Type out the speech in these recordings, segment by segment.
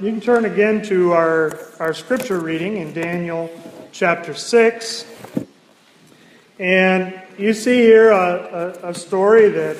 You can turn again to our, our scripture reading in Daniel chapter 6. And you see here a, a, a, story that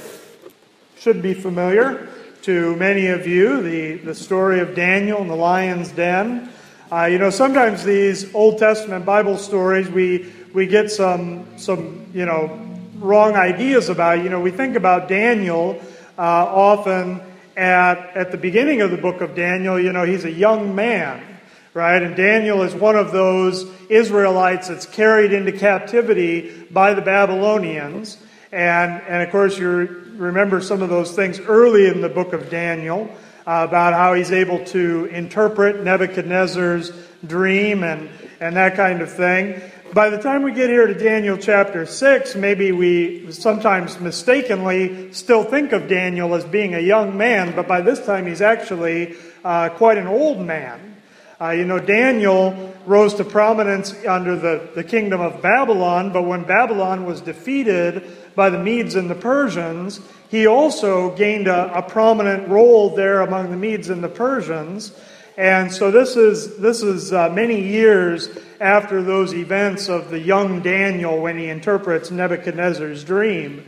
should be familiar to many of you the, the story of Daniel in the lion's den. Uh, you know, sometimes these Old Testament Bible stories, we, we get some, some, you know, wrong ideas about. You know, we think about Daniel uh, often at, at the beginning of the book of Daniel, you know, he's a young man right? And Daniel is one of those Israelites that's carried into captivity by the Babylonians. And, and of course, you remember some of those things early in the book of Daniel uh, about how he's able to interpret Nebuchadnezzar's dream and, and that kind of thing. By the time we get here to Daniel chapter 6, maybe we sometimes mistakenly still think of Daniel as being a young man, but by this time he's actually uh, quite an old man. Uh, you know, Daniel rose to prominence under the, the kingdom of Babylon, but when Babylon was defeated by the Medes and the Persians, he also gained a, a prominent role there among the Medes and the Persians. And so this is, this is uh, many years after those events of the young Daniel when he interprets Nebuchadnezzar's dream.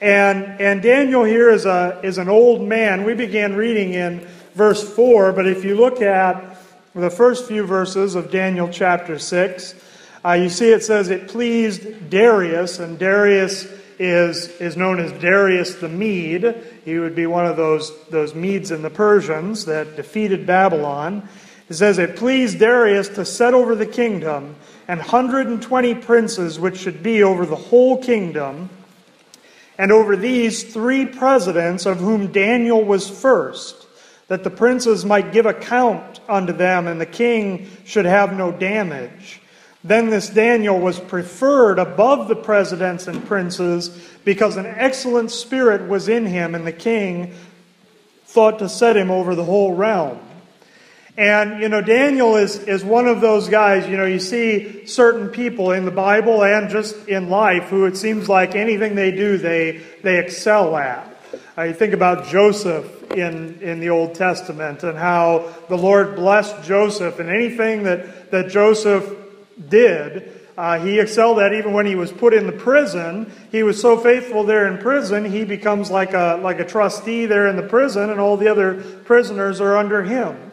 And, and Daniel here is, a, is an old man. We began reading in verse 4, but if you look at the first few verses of Daniel chapter 6, uh, you see it says it pleased Darius, and Darius is, is known as Darius the Mede. He would be one of those, those Medes and the Persians that defeated Babylon. It says it pleased Darius to set over the kingdom and 120 princes which should be over the whole kingdom, and over these three presidents, of whom Daniel was first that the princes might give account unto them, and the king should have no damage. Then this Daniel was preferred above the presidents and princes because an excellent spirit was in him, and the king thought to set him over the whole realm. And, you know, Daniel is, is one of those guys, you know, you see certain people in the Bible and just in life who it seems like anything they do, they, they excel at. Uh, I think about Joseph in, in the Old Testament and how the Lord blessed Joseph and anything that, that Joseph did, uh, he excelled at even when he was put in the prison. He was so faithful there in prison, he becomes like a, like a trustee there in the prison, and all the other prisoners are under him.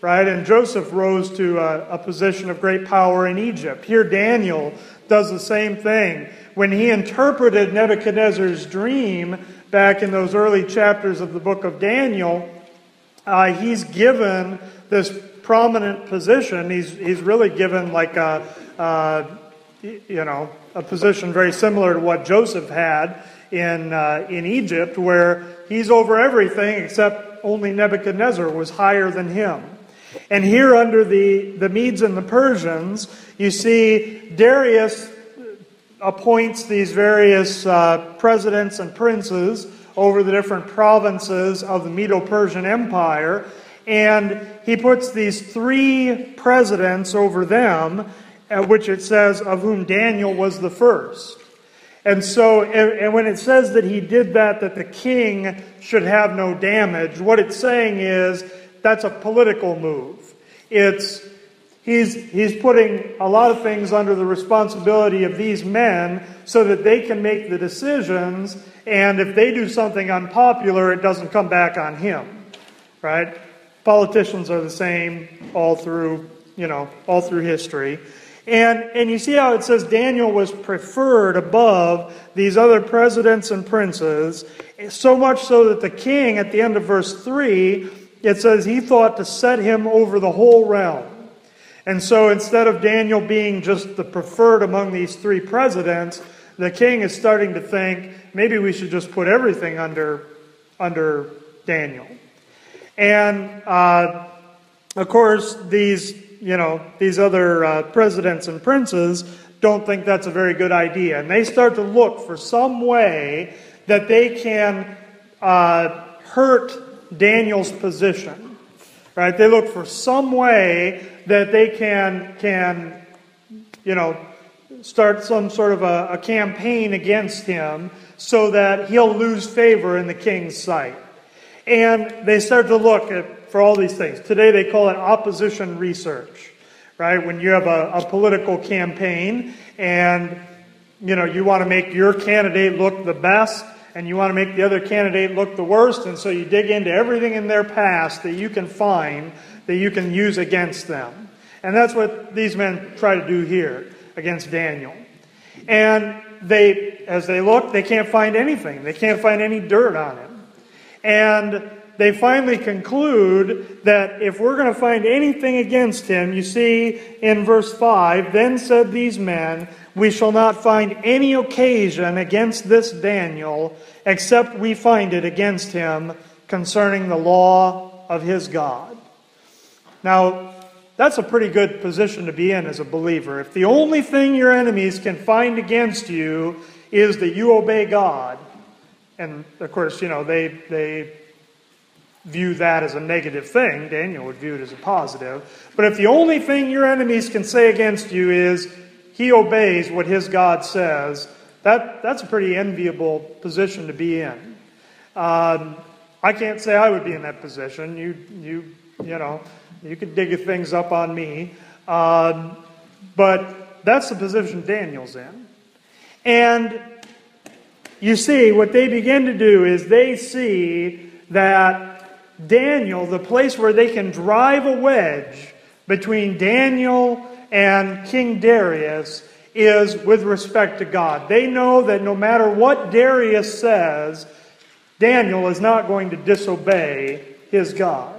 Right? And Joseph rose to a, a position of great power in Egypt. Here, Daniel does the same thing. When he interpreted Nebuchadnezzar's dream, back in those early chapters of the book of Daniel, uh, he's given this prominent position. He's, he's really given like a, uh, you know, a position very similar to what Joseph had in, uh, in Egypt, where he's over everything except only Nebuchadnezzar was higher than him. And here under the, the Medes and the Persians, you see Darius appoints these various uh, presidents and princes over the different provinces of the Medo Persian Empire. And he puts these three presidents over them, at which it says, of whom Daniel was the first. And so, and when it says that he did that, that the king should have no damage, what it's saying is that's a political move. It's He's, he's putting a lot of things under the responsibility of these men so that they can make the decisions, and if they do something unpopular, it doesn't come back on him. Right? Politicians are the same all through, you know, all through history. And, and you see how it says Daniel was preferred above these other presidents and princes, so much so that the king, at the end of verse 3, it says he thought to set him over the whole realm. And so instead of Daniel being just the preferred among these three presidents, the king is starting to think maybe we should just put everything under, under Daniel. And uh, Of course, these, you know, these other uh, presidents and princes don't think that's a very good idea. And they start to look for some way that they can uh, hurt Daniel's position. Right? They look for some way that they can, can you know, start some sort of a, a campaign against him so that he'll lose favor in the king's sight. And they start to look at, for all these things. Today they call it opposition research, right? When you have a, a political campaign and you know you want to make your candidate look the best and you want to make the other candidate look the worst, and so you dig into everything in their past that you can find that you can use against them. And that's what these men try to do here against Daniel. And they, as they look, they can't find anything. They can't find any dirt on him. And they finally conclude that if we're going to find anything against him, you see in verse 5, then said these men, We shall not find any occasion against this Daniel, except we find it against him concerning the law of his God. Now, that's a pretty good position to be in as a believer. If the only thing your enemies can find against you is that you obey God, and of course, you know, they, they view that as a negative thing, Daniel would view it as a positive. But if the only thing your enemies can say against you is he obeys what his God says, that, that's a pretty enviable position to be in. Um, I can't say I would be in that position. You, you, you know, you could dig things up on me. Um, but that's the position Daniel's in. And you see, what they begin to do is they see that Daniel, the place where they can drive a wedge between Daniel and King Darius, is with respect to God. They know that no matter what Darius says, Daniel is not going to disobey his God.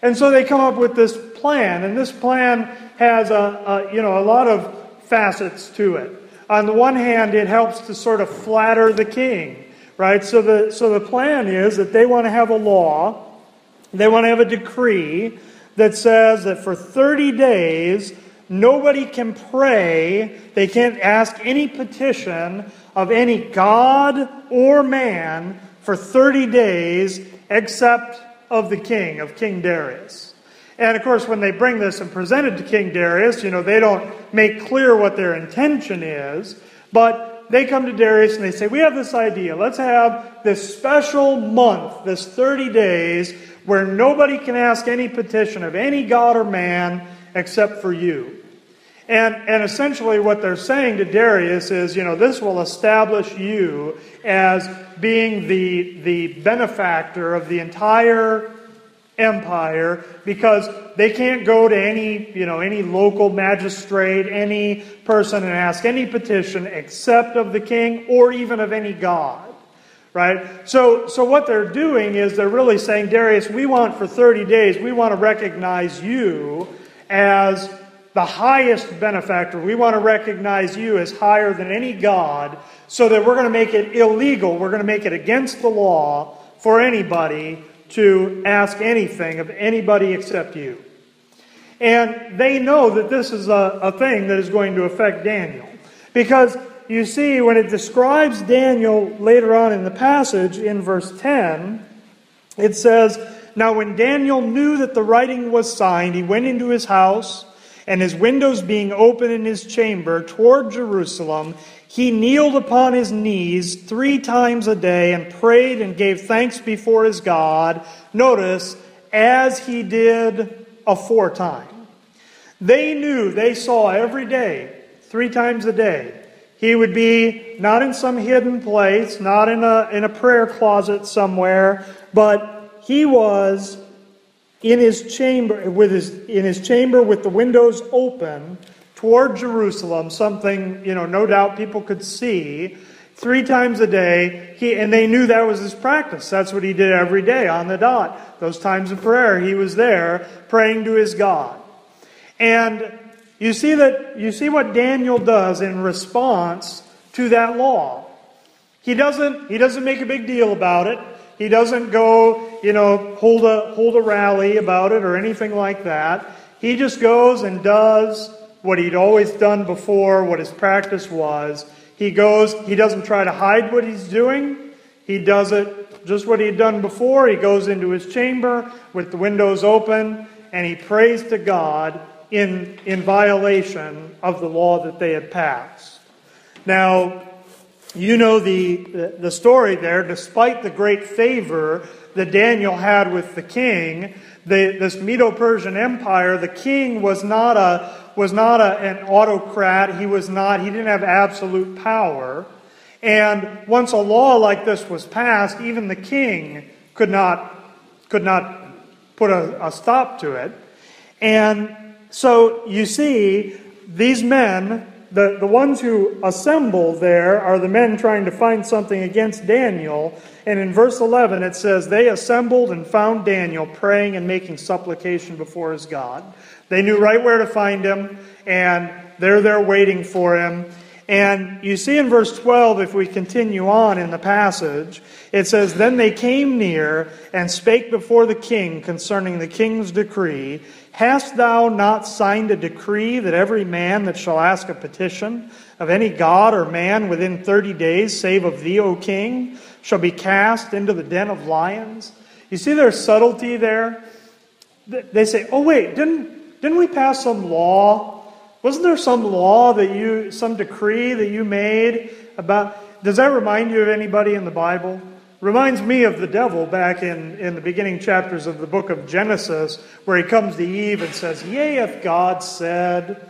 And so they come up with this plan, and this plan has a, a, you know a lot of facets to it. On the one hand, it helps to sort of flatter the king, right? So the so the plan is that they want to have a law, they want to have a decree that says that for 30 days nobody can pray, they can't ask any petition of any god or man for 30 days except of the king, of King Darius. And of course, when they bring this and present it to King Darius, you know, they don't make clear what their intention is, but they come to Darius and they say, We have this idea. Let's have this special month, this 30 days, where nobody can ask any petition of any god or man except for you. And, and essentially, what they're saying to Darius is, you know, this will establish you as being the, the benefactor of the entire empire because they can't go to any, you know, any local magistrate, any person and ask any petition except of the king or even of any god. Right? So, so what they're doing is they're really saying, Darius, we want for 30 days, we want to recognize you as the highest benefactor. We want to recognize you as higher than any God so that we're going to make it illegal, we're going to make it against the law for anybody to ask anything of anybody except you. And they know that this is a, a thing that is going to affect Daniel. Because you see, when it describes Daniel later on in the passage, in verse 10, it says, Now when Daniel knew that the writing was signed, he went into his house, and his windows being open in his chamber toward Jerusalem, he kneeled upon his knees three times a day and prayed and gave thanks before his God. Notice, as he did aforetime. They knew, they saw every day, three times a day. He would be not in some hidden place, not in a, in a prayer closet somewhere, but he was in his chamber with his in his chamber with the windows open toward Jerusalem, something, you know, no doubt people could see three times a day. He, and they knew that was his practice. That's what he did every day on the dot. Those times of prayer, he was there praying to his God. And you see that you see what Daniel does in response to that law. He doesn't he doesn't make a big deal about it. He doesn't go you know, hold a, hold a rally about it or anything like that. He just goes and does what he'd always done before, what his practice was. He goes, he doesn't try to hide what he's doing. He does it just what he had done before. He goes into his chamber with the windows open and he prays to God in, in violation of the law that they had passed. Now, you know the, the story there. Despite the great favor that Daniel had with the king, the, this Medo Persian Empire, the king was not, a, was not a, an autocrat. He was not, he didn't have absolute power. And once a law like this was passed, even the king could not, could not put a, a stop to it. And so you see, these men, the, the ones who assemble there are the men trying to find something against Daniel. And in verse 11, it says, They assembled and found Daniel praying and making supplication before his God. They knew right where to find him, and they're there waiting for him. And you see in verse 12, if we continue on in the passage, it says, Then they came near and spake before the king concerning the king's decree. Hast thou not signed a decree that every man that shall ask a petition of any god or man within thirty days, save of thee, O king, shall be cast into the den of lions? You see their subtlety there? They say, Oh, wait, didn't, didn't we pass some law? Wasn't there some law that you, some decree that you made about? Does that remind you of anybody in the Bible? Reminds me of the devil back in, in the beginning chapters of the book of Genesis, where he comes to Eve and says, Yea, if God said,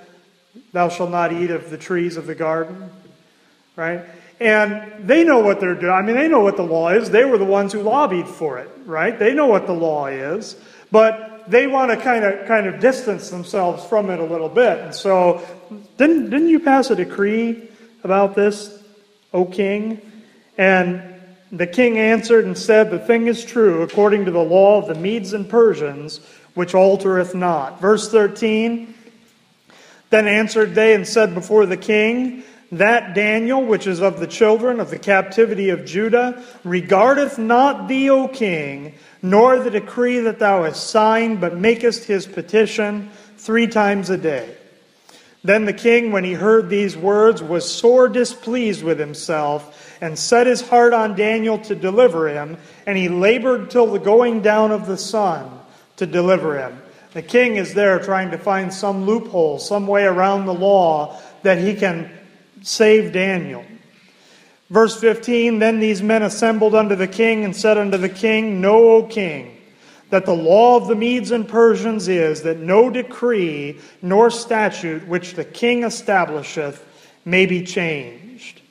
Thou shalt not eat of the trees of the garden. Right? And they know what they're doing. I mean, they know what the law is. They were the ones who lobbied for it, right? They know what the law is. But they want to kind of kind of distance themselves from it a little bit. And so, didn't didn't you pass a decree about this, O king? And the king answered and said, The thing is true, according to the law of the Medes and Persians, which altereth not. Verse 13 Then answered they and said before the king, That Daniel, which is of the children of the captivity of Judah, regardeth not thee, O king, nor the decree that thou hast signed, but makest his petition three times a day. Then the king, when he heard these words, was sore displeased with himself and set his heart on Daniel to deliver him, and he labored till the going down of the sun to deliver him. The king is there trying to find some loophole, some way around the law that he can save Daniel. Verse 15 Then these men assembled unto the king and said unto the king, Know, O king, that the law of the Medes and Persians is that no decree nor statute which the king establisheth may be changed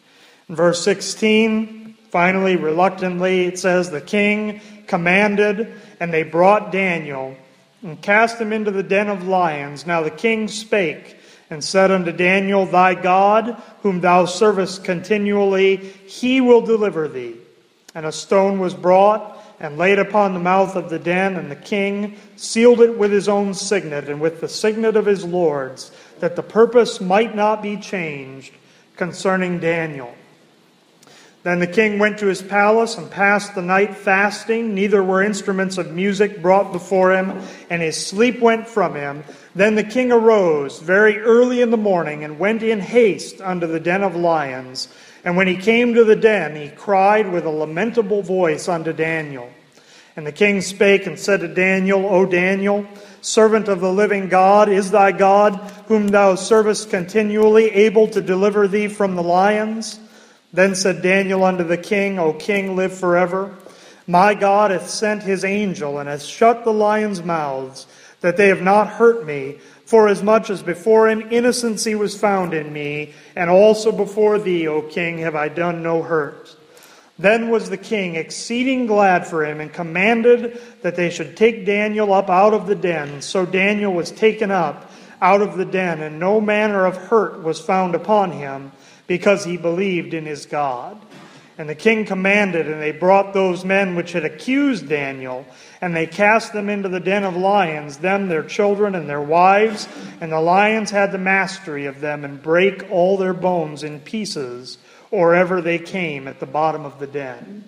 verse 16, finally, reluctantly, it says, The king commanded, and they brought Daniel and cast him into the den of lions. Now the king spake and said unto Daniel, Thy God, whom thou servest continually, he will deliver thee. And a stone was brought and laid upon the mouth of the den, and the king sealed it with his own signet and with the signet of his lords, that the purpose might not be changed concerning Daniel. Then the king went to his palace and passed the night fasting. Neither were instruments of music brought before him, and his sleep went from him. Then the king arose very early in the morning and went in haste unto the den of lions. And when he came to the den, he cried with a lamentable voice unto Daniel. And the king spake and said to Daniel, O Daniel, servant of the living God, is thy God, whom thou servest continually, able to deliver thee from the lions? Then said Daniel unto the king, O king, live forever. My God hath sent his angel, and hath shut the lions' mouths, that they have not hurt me, forasmuch as much as before him innocency was found in me, and also before thee, O king, have I done no hurt. Then was the king exceeding glad for him, and commanded that they should take Daniel up out of the den. So Daniel was taken up out of the den, and no manner of hurt was found upon him because he believed in his God. And the king commanded, and they brought those men which had accused Daniel, and they cast them into the den of lions, them, their children, and their wives. And the lions had the mastery of them, and brake all their bones in pieces, or ever they came at the bottom of the den.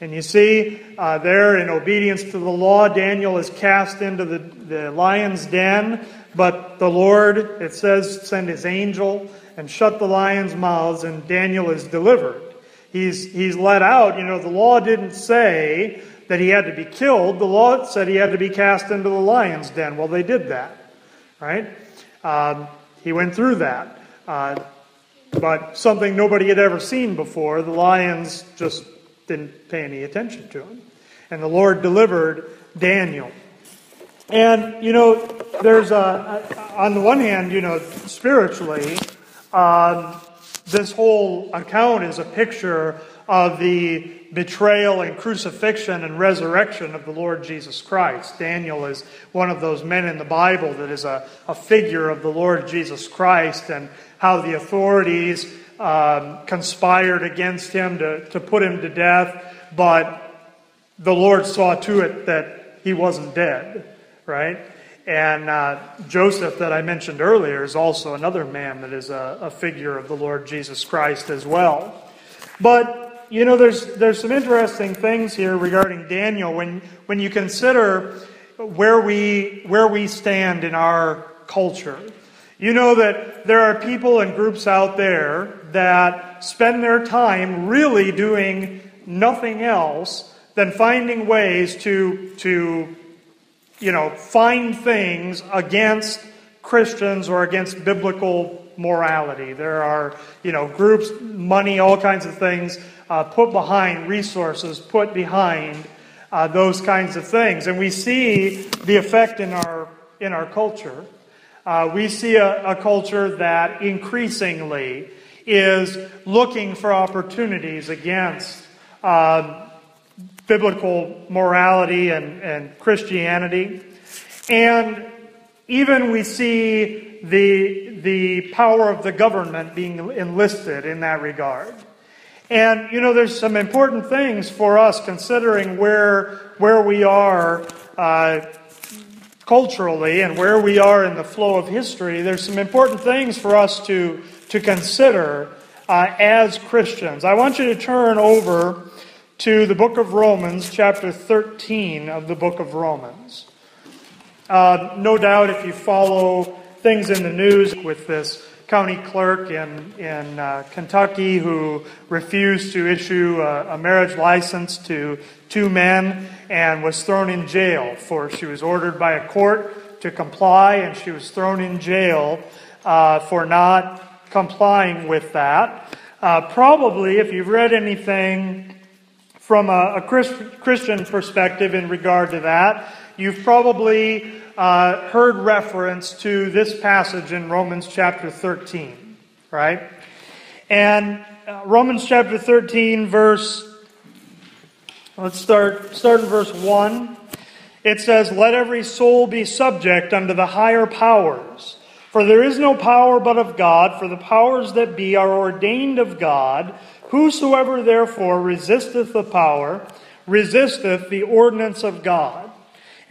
And you see uh, there, in obedience to the law, Daniel is cast into the, the lion's den. But the Lord, it says, send his angel and shut the lions' mouths, and Daniel is delivered. He's, he's let out. You know, the law didn't say that he had to be killed. The law said he had to be cast into the lion's den. Well, they did that, right? Um, he went through that. Uh, but something nobody had ever seen before, the lions just didn't pay any attention to him. And the Lord delivered Daniel. And, you know, there's a, on the one hand, you know, spiritually, um, this whole account is a picture of the betrayal and crucifixion and resurrection of the Lord Jesus Christ. Daniel is one of those men in the Bible that is a, a figure of the Lord Jesus Christ and how the authorities um, conspired against him to, to put him to death, but the Lord saw to it that he wasn't dead, right? And uh, Joseph, that I mentioned earlier, is also another man that is a, a figure of the Lord Jesus Christ as well. But you know, there's, there's some interesting things here regarding Daniel when, when you consider where we, where we stand in our culture. You know that there are people and groups out there that spend their time really doing nothing else than finding ways to, to you know, find things against Christians or against biblical morality. There are, you know, groups, money, all kinds of things uh, put behind resources, put behind uh, those kinds of things. And we see the effect in our, in our culture. Uh, we see a, a, culture that increasingly is looking for opportunities against um, biblical morality and, and Christianity. And even we see the, the power of the government being enlisted in that regard. And, you know, there's some important things for us considering where, where we are uh, culturally and where we are in the flow of history. There's some important things for us to, to consider uh, as Christians. I want you to turn over to the book of Romans, chapter 13 of the book of Romans. Uh, no doubt, if you follow things in the news with this county clerk in, in uh, Kentucky who refused to issue a, a, marriage license to two men and was thrown in jail for she was ordered by a court to comply and she was thrown in jail uh, for not complying with that. Uh, probably, if you've read anything from a, a Christ, Christian perspective in regard to that, you've probably uh, heard reference to this passage in Romans chapter 13, right? And uh, Romans chapter 13, verse, let's start, start in verse 1. It says, Let every soul be subject unto the higher powers. For there is no power but of God, for the powers that be are ordained of God. Whosoever therefore resisteth the power, resisteth the ordinance of God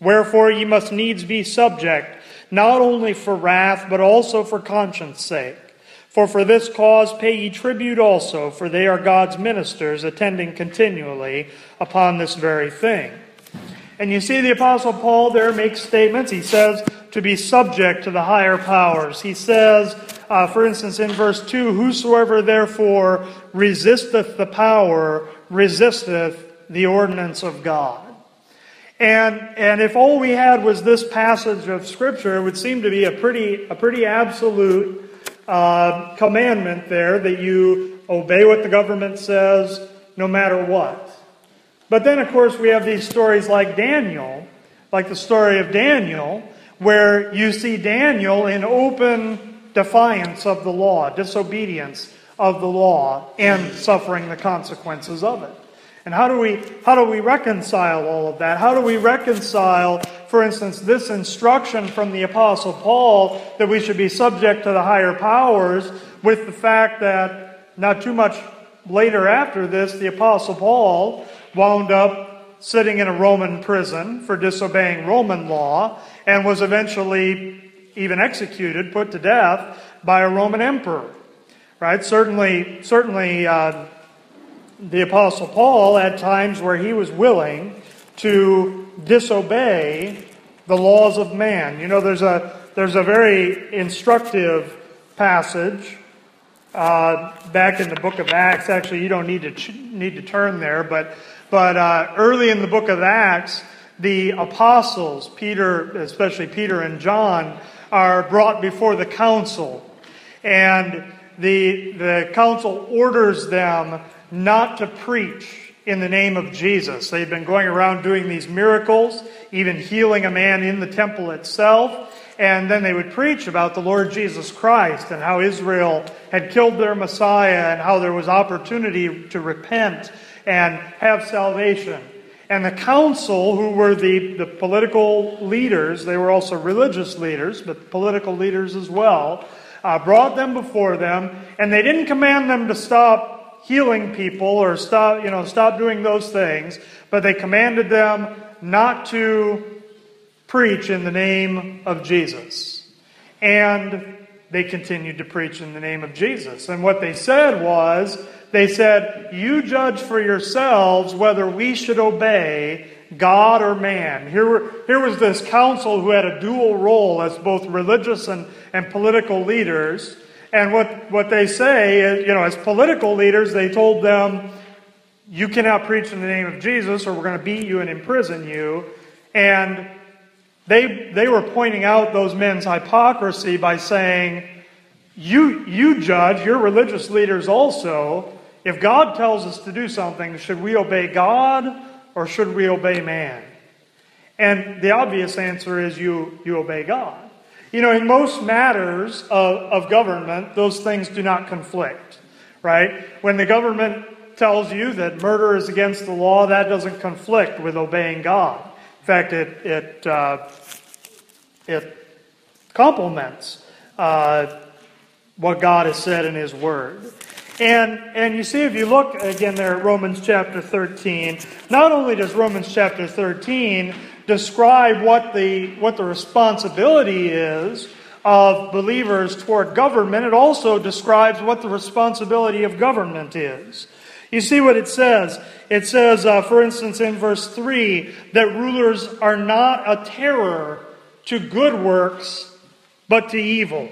Wherefore ye must needs be subject, not only for wrath, but also for conscience sake. For for this cause pay ye tribute also, for they are God's ministers, attending continually upon this very thing. And you see the Apostle Paul there makes statements. He says to be subject to the higher powers. He says, uh, for instance, in verse 2, Whosoever therefore resisteth the power, resisteth the ordinance of God. And, and if all we had was this passage of Scripture, it would seem to be a pretty, a pretty absolute uh, commandment there that you obey what the government says no matter what. But then, of course, we have these stories like Daniel, like the story of Daniel, where you see Daniel in open defiance of the law, disobedience of the law, and suffering the consequences of it. And how do we how do we reconcile all of that? How do we reconcile, for instance, this instruction from the apostle Paul that we should be subject to the higher powers with the fact that not too much later after this the apostle Paul wound up sitting in a Roman prison for disobeying Roman law and was eventually even executed, put to death by a Roman emperor. Right? Certainly, certainly uh, the Apostle Paul had times where he was willing to disobey the laws of man. You know, there's a, there's a very instructive passage uh, back in the book of Acts. Actually, you don't need to, ch- need to turn there, but, but uh, early in the book of Acts, the apostles, Peter, especially Peter and John, are brought before the council. And the, the council orders them not to preach in the name of Jesus. They've been going around doing these miracles, even healing a man in the temple itself. And then they would preach about the Lord Jesus Christ and how Israel had killed their Messiah and how there was opportunity to repent and have salvation. And the council, who were the, the political leaders, they were also religious leaders, but political leaders as well, uh, brought them before them, and they didn't command them to stop healing people or stop, you know, stop doing those things, but they commanded them not to preach in the name of Jesus. And they continued to preach in the name of Jesus. And what they said was, they said, You judge for yourselves whether we should obey God or man. Here, here was this council who had a dual role as both religious and, and political leaders. And what, what they say is, you know, as political leaders, they told them, you cannot preach in the name of Jesus or we're going to beat you and imprison you. And they, they were pointing out those men's hypocrisy by saying, you, you judge, your religious leaders also. If God tells us to do something, should we obey God or should we obey man? And the obvious answer is you, you obey God. You know, in most matters of, of government, those things do not conflict, right? When the government tells you that murder is against the law, that doesn't conflict with obeying God. In fact, it, it, uh, it complements uh, what God has said in His Word. And, and you see, if you look again there at Romans chapter 13, not only does Romans chapter 13 describe what the, what the responsibility is of believers toward government, it also describes what the responsibility of government is. You see what it says? It says, uh, for instance, in verse 3, that rulers are not a terror to good works, but to evil.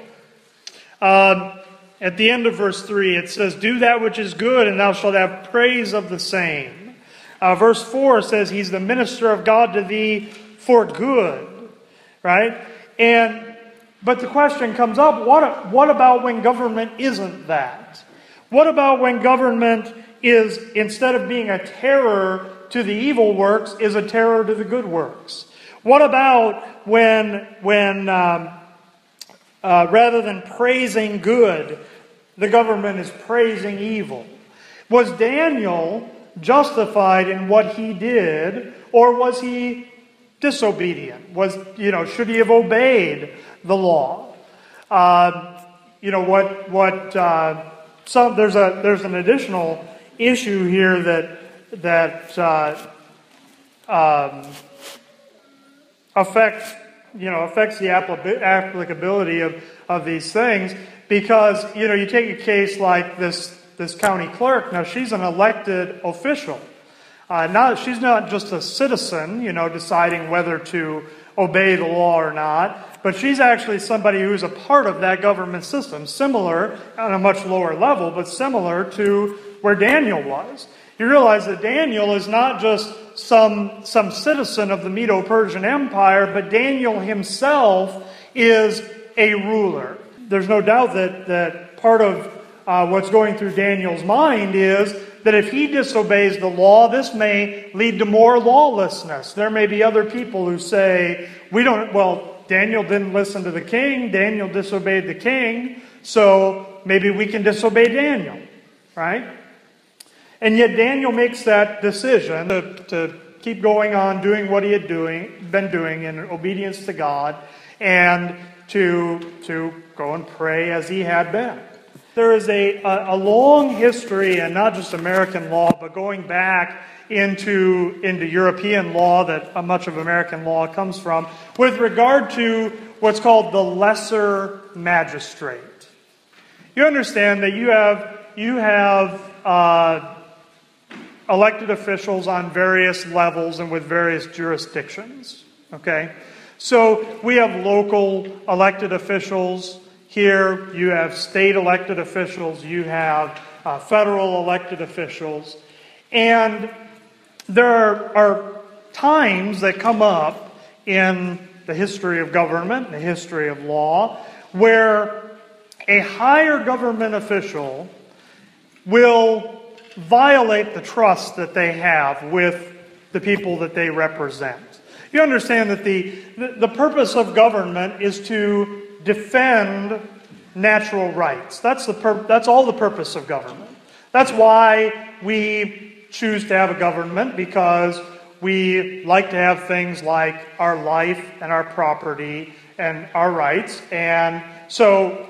Um, at the end of verse 3, it says, Do that which is good, and thou shalt have praise of the same. Uh, verse 4 says, He's the minister of God to thee for good, right? And but the question comes up what, what about when government isn't that? What about when government is, instead of being a terror to the evil works, is a terror to the good works? What about when, when um, uh, rather than praising good, the government is praising evil? Was Daniel justified in what he did, or was he disobedient? Was, you know, should he have obeyed the law? Uh, you know, what, what, uh, some, there's a, there's an additional issue here that, that, uh, um, affects, you know, affects the applicability of, of these things because, you know, you take a case like this this county clerk. Now, she's an elected official. Uh, not, she's not just a citizen, you know, deciding whether to obey the law or not, but she's actually somebody who's a part of that government system, similar, on a much lower level, but similar to where Daniel was. You realize that Daniel is not just some, some citizen of the Medo Persian Empire, but Daniel himself is a ruler. There's no doubt that, that part of uh, what's going through Daniel's mind is that if he disobeys the law, this may lead to more lawlessness. There may be other people who say, we don't, well, Daniel didn't listen to the king, Daniel disobeyed the king, so maybe we can disobey Daniel, right? And yet Daniel makes that decision to, to keep going on doing what he had doing, been doing in obedience to God and to, to go and pray as he had been. There is a, a, a long history, and not just American law, but going back into, into European law that much of American law comes from, with regard to what's called the lesser magistrate. You understand that you have, you have uh, elected officials on various levels and with various jurisdictions. Okay? So we have local elected officials. Here you have state elected officials, you have uh, federal elected officials. And there are, times that come up in the history of government, the history of law, where a higher government official will violate the trust that they have with the people that they represent. You understand that the, the purpose of government is to defend natural rights. That's, the pur- that's all the purpose of government. That's why we choose to have a government because we like to have things like our life and our property and our rights. And so,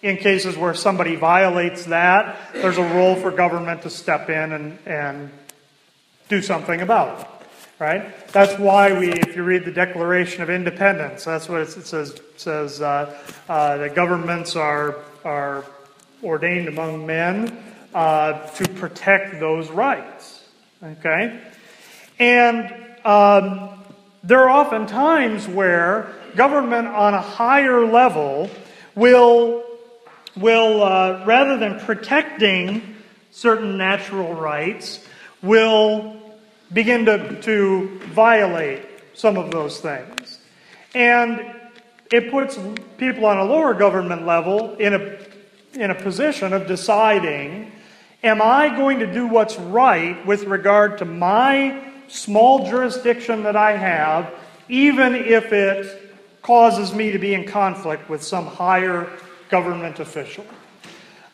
in cases where somebody violates that, there's a role for government to step in and, and do something about it. Right? That's why we, if you read the Declaration of Independence, that's what it says. It says uh, uh, that governments are, are ordained among men uh, to protect those rights. Okay? And um, there are often times where government on a higher level will, will uh, rather than protecting certain natural rights, will begin to, to violate some of those things. And it puts people on a lower government level in a, in a position of deciding Am I going to do what's right with regard to my small jurisdiction that I have, even if it causes me to be in conflict with some higher government official?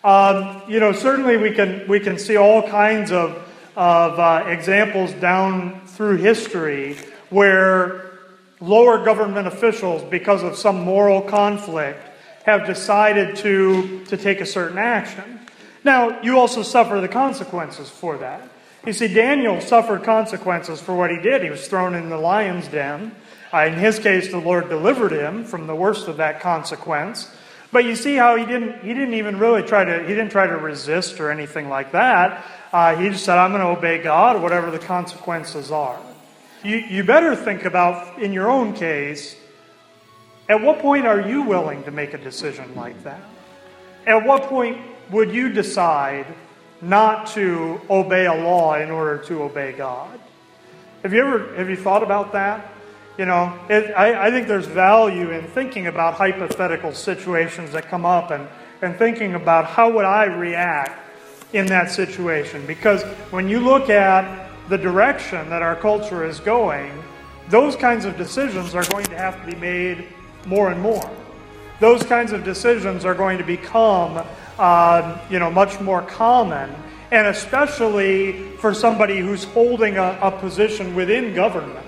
Um, you know, certainly we can, we can see all kinds of, of uh, examples down through history where lower government officials, because of some moral conflict, have decided to, to take a certain action. Now, you also suffer the consequences for that. You see, Daniel suffered consequences for what he did. He was thrown in the lion's den. Uh, in his case, the Lord delivered him from the worst of that consequence. But you see how he didn't, he didn't even really try to, he didn't try to resist or anything like that. Uh, he just said, I'm going to obey God, whatever the consequences are. You, you better think about, in your own case, at what point are you willing to make a decision like that? At what point would you decide not to obey a law in order to obey God? Have you ever have you thought about that? You know, it, I, I think there's value in thinking about hypothetical situations that come up and, and thinking about how would I react in that situation. Because when you look at the direction that our culture is going, those kinds of decisions are going to have to be made more and more. Those kinds of decisions are going to become um, you know, much more common, and especially for somebody who's holding a, a position within government.